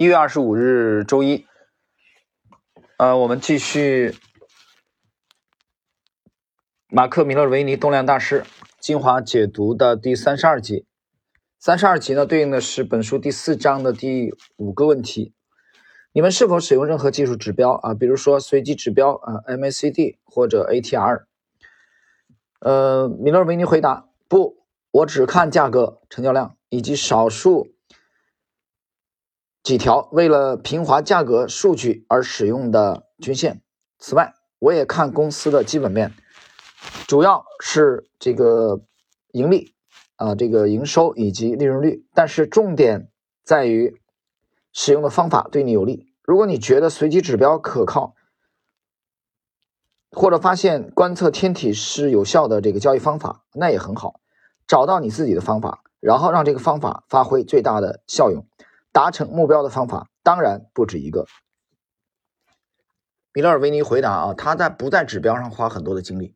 一月二十五日周一，呃，我们继续马克·米勒维尼动量大师精华解读的第三十二集。三十二集呢，对应的是本书第四章的第五个问题：你们是否使用任何技术指标啊？比如说随机指标啊，MACD 或者 ATR？呃，米勒维尼回答：不，我只看价格、成交量以及少数。几条为了平滑价格数据而使用的均线。此外，我也看公司的基本面，主要是这个盈利啊，这个营收以及利润率。但是重点在于使用的方法对你有利。如果你觉得随机指标可靠，或者发现观测天体是有效的这个交易方法，那也很好。找到你自己的方法，然后让这个方法发挥最大的效用。达成目标的方法当然不止一个。米勒尔维尼回答啊，他在不在指标上花很多的精力，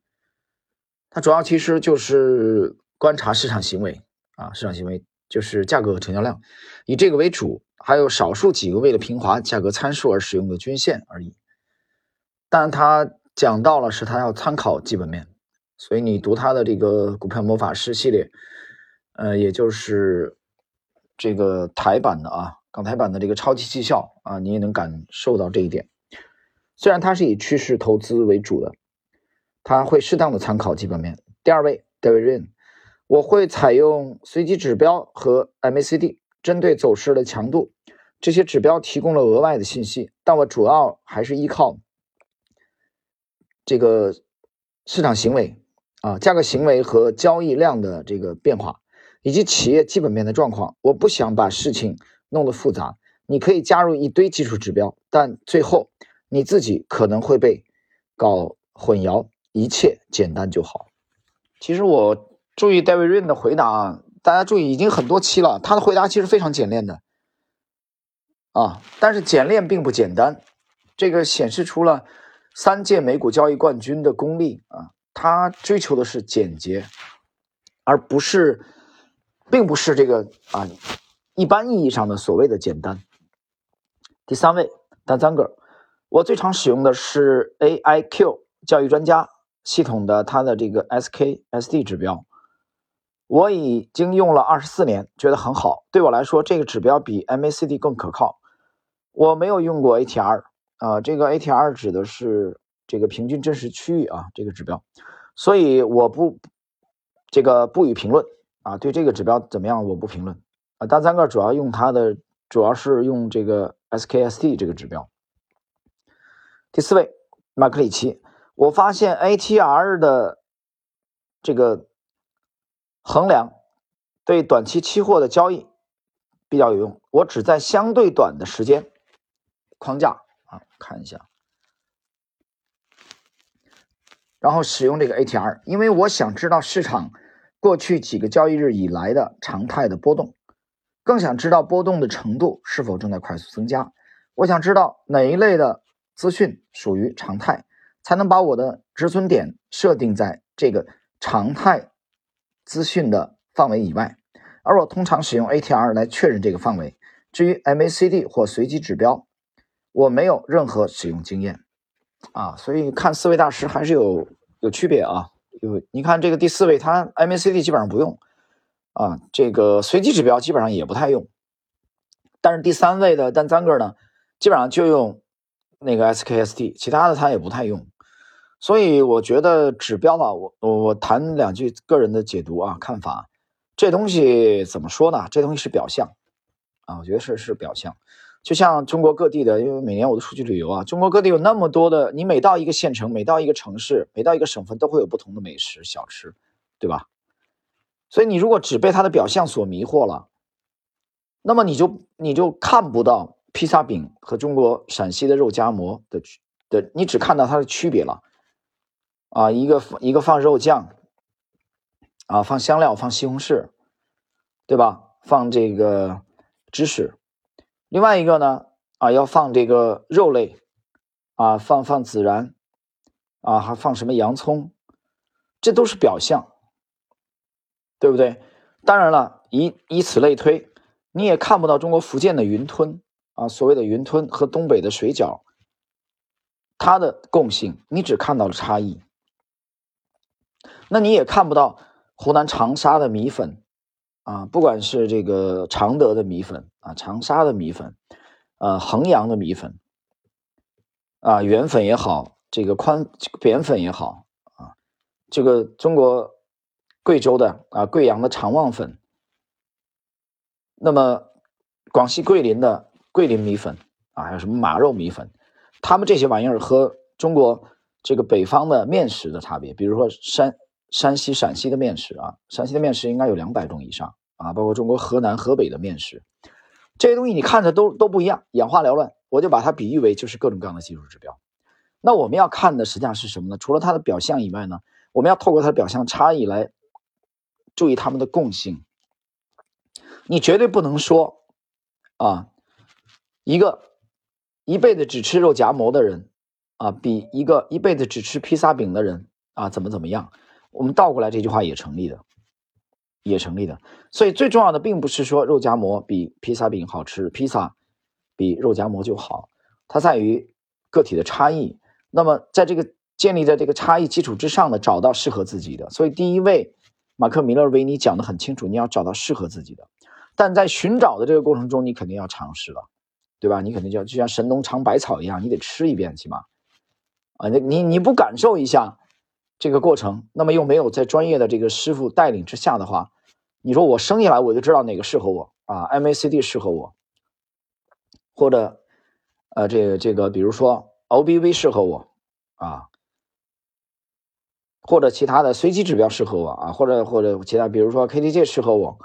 他主要其实就是观察市场行为啊，市场行为就是价格和成交量，以这个为主，还有少数几个为了平滑价格参数而使用的均线而已。但他讲到了是他要参考基本面，所以你读他的这个股票魔法师系列，呃，也就是。这个台版的啊，港台版的这个超级绩效啊，你也能感受到这一点。虽然它是以趋势投资为主的，它会适当的参考基本面。第二位，David Rain，我会采用随机指标和 MACD，针对走势的强度，这些指标提供了额外的信息，但我主要还是依靠这个市场行为啊，价格行为和交易量的这个变化。以及企业基本面的状况，我不想把事情弄得复杂。你可以加入一堆技术指标，但最后你自己可能会被搞混淆。一切简单就好。其实我注意戴维润的回答啊，大家注意，已经很多期了，他的回答其实非常简练的啊，但是简练并不简单。这个显示出了三届美股交易冠军的功力啊，他追求的是简洁，而不是。并不是这个啊，一般意义上的所谓的简单。第三位，丹赞格，我最常使用的是 AIQ 教育专家系统的它的这个 SKSD 指标，我已经用了二十四年，觉得很好。对我来说，这个指标比 MACD 更可靠。我没有用过 ATR 啊，这个 ATR 指的是这个平均真实区域啊，这个指标，所以我不这个不予评论。啊，对这个指标怎么样？我不评论。啊，大三个主要用它的，主要是用这个 SKSD 这个指标。第四位，马克里奇，我发现 ATR 的这个衡量对短期期货的交易比较有用。我只在相对短的时间框架啊看一下，然后使用这个 ATR，因为我想知道市场。过去几个交易日以来的常态的波动，更想知道波动的程度是否正在快速增加。我想知道哪一类的资讯属于常态，才能把我的止损点设定在这个常态资讯的范围以外。而我通常使用 ATR 来确认这个范围。至于 MACD 或随机指标，我没有任何使用经验啊，所以看四位大师还是有有区别啊。就你看这个第四位，他 MACD 基本上不用啊，这个随机指标基本上也不太用，但是第三位的单三个呢，基本上就用那个 SKSD，其他的他也不太用。所以我觉得指标吧，我我我谈两句个人的解读啊看法，这东西怎么说呢？这东西是表象啊，我觉得是是表象。就像中国各地的，因为每年我都出去旅游啊，中国各地有那么多的，你每到一个县城，每到一个城市，每到一个省份，都会有不同的美食小吃，对吧？所以你如果只被它的表象所迷惑了，那么你就你就看不到披萨饼和中国陕西的肉夹馍的的，你只看到它的区别了啊，一个一个放肉酱啊，放香料，放西红柿，对吧？放这个芝士。另外一个呢，啊，要放这个肉类，啊，放放孜然，啊，还放什么洋葱，这都是表象，对不对？当然了，以以此类推，你也看不到中国福建的云吞，啊，所谓的云吞和东北的水饺，它的共性你只看到了差异，那你也看不到湖南长沙的米粉啊，不管是这个常德的米粉啊，长沙的米粉，呃，衡阳的米粉啊，圆粉也好，这个宽扁粉也好啊，这个中国贵州的啊，贵阳的长旺粉，那么广西桂林的。桂林米粉啊，还有什么马肉米粉，他们这些玩意儿和中国这个北方的面食的差别，比如说山山西、陕西的面食啊，陕西的面食应该有两百种以上啊，包括中国河南、河北的面食，这些东西你看着都都不一样，眼花缭乱。我就把它比喻为就是各种各样的技术指标。那我们要看的实际上是什么呢？除了它的表象以外呢，我们要透过它的表象差异来注意它们的共性。你绝对不能说啊。一个一辈子只吃肉夹馍的人啊，比一个一辈子只吃披萨饼的人啊，怎么怎么样？我们倒过来这句话也成立的，也成立的。所以最重要的并不是说肉夹馍比披萨饼好吃，披萨比肉夹馍就好，它在于个体的差异。那么在这个建立在这个差异基础之上的，找到适合自己的。所以第一位马克米勒维尼讲的很清楚，你要找到适合自己的。但在寻找的这个过程中，你肯定要尝试了。对吧？你肯定就就像神农尝百草一样，你得吃一遍起码，啊，你你你不感受一下这个过程，那么又没有在专业的这个师傅带领之下的话，你说我生下来我就知道哪个适合我啊，MACD 适合我，或者呃这个这个比如说 OBV 适合我啊，或者其他的随机指标适合我啊，或者或者其他比如说 KDJ 适合我，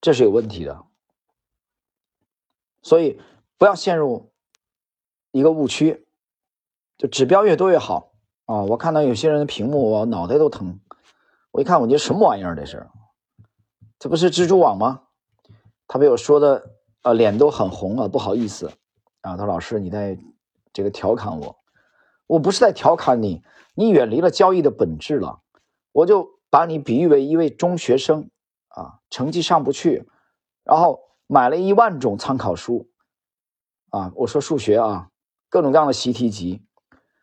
这是有问题的。所以不要陷入一个误区，就指标越多越好啊！我看到有些人的屏幕，我脑袋都疼。我一看，我觉得什么玩意儿？这是，这不是蜘蛛网吗？他被我说的，呃，脸都很红啊，不好意思啊。他说：“老师，你在这个调侃我，我不是在调侃你，你远离了交易的本质了。我就把你比喻为一位中学生啊，成绩上不去，然后。”买了一万种参考书，啊，我说数学啊，各种各样的习题集，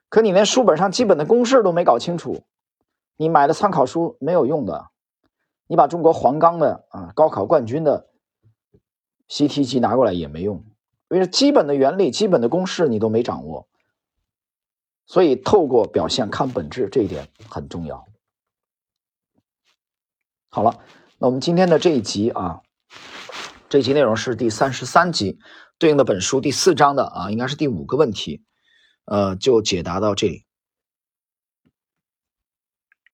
可你连书本上基本的公式都没搞清楚，你买的参考书没有用的，你把中国黄冈的啊高考冠军的习题集拿过来也没用，因为基本的原理、基本的公式你都没掌握，所以透过表现看本质这一点很重要。好了，那我们今天的这一集啊。这一集内容是第三十三集，对应的本书第四章的啊，应该是第五个问题，呃，就解答到这里。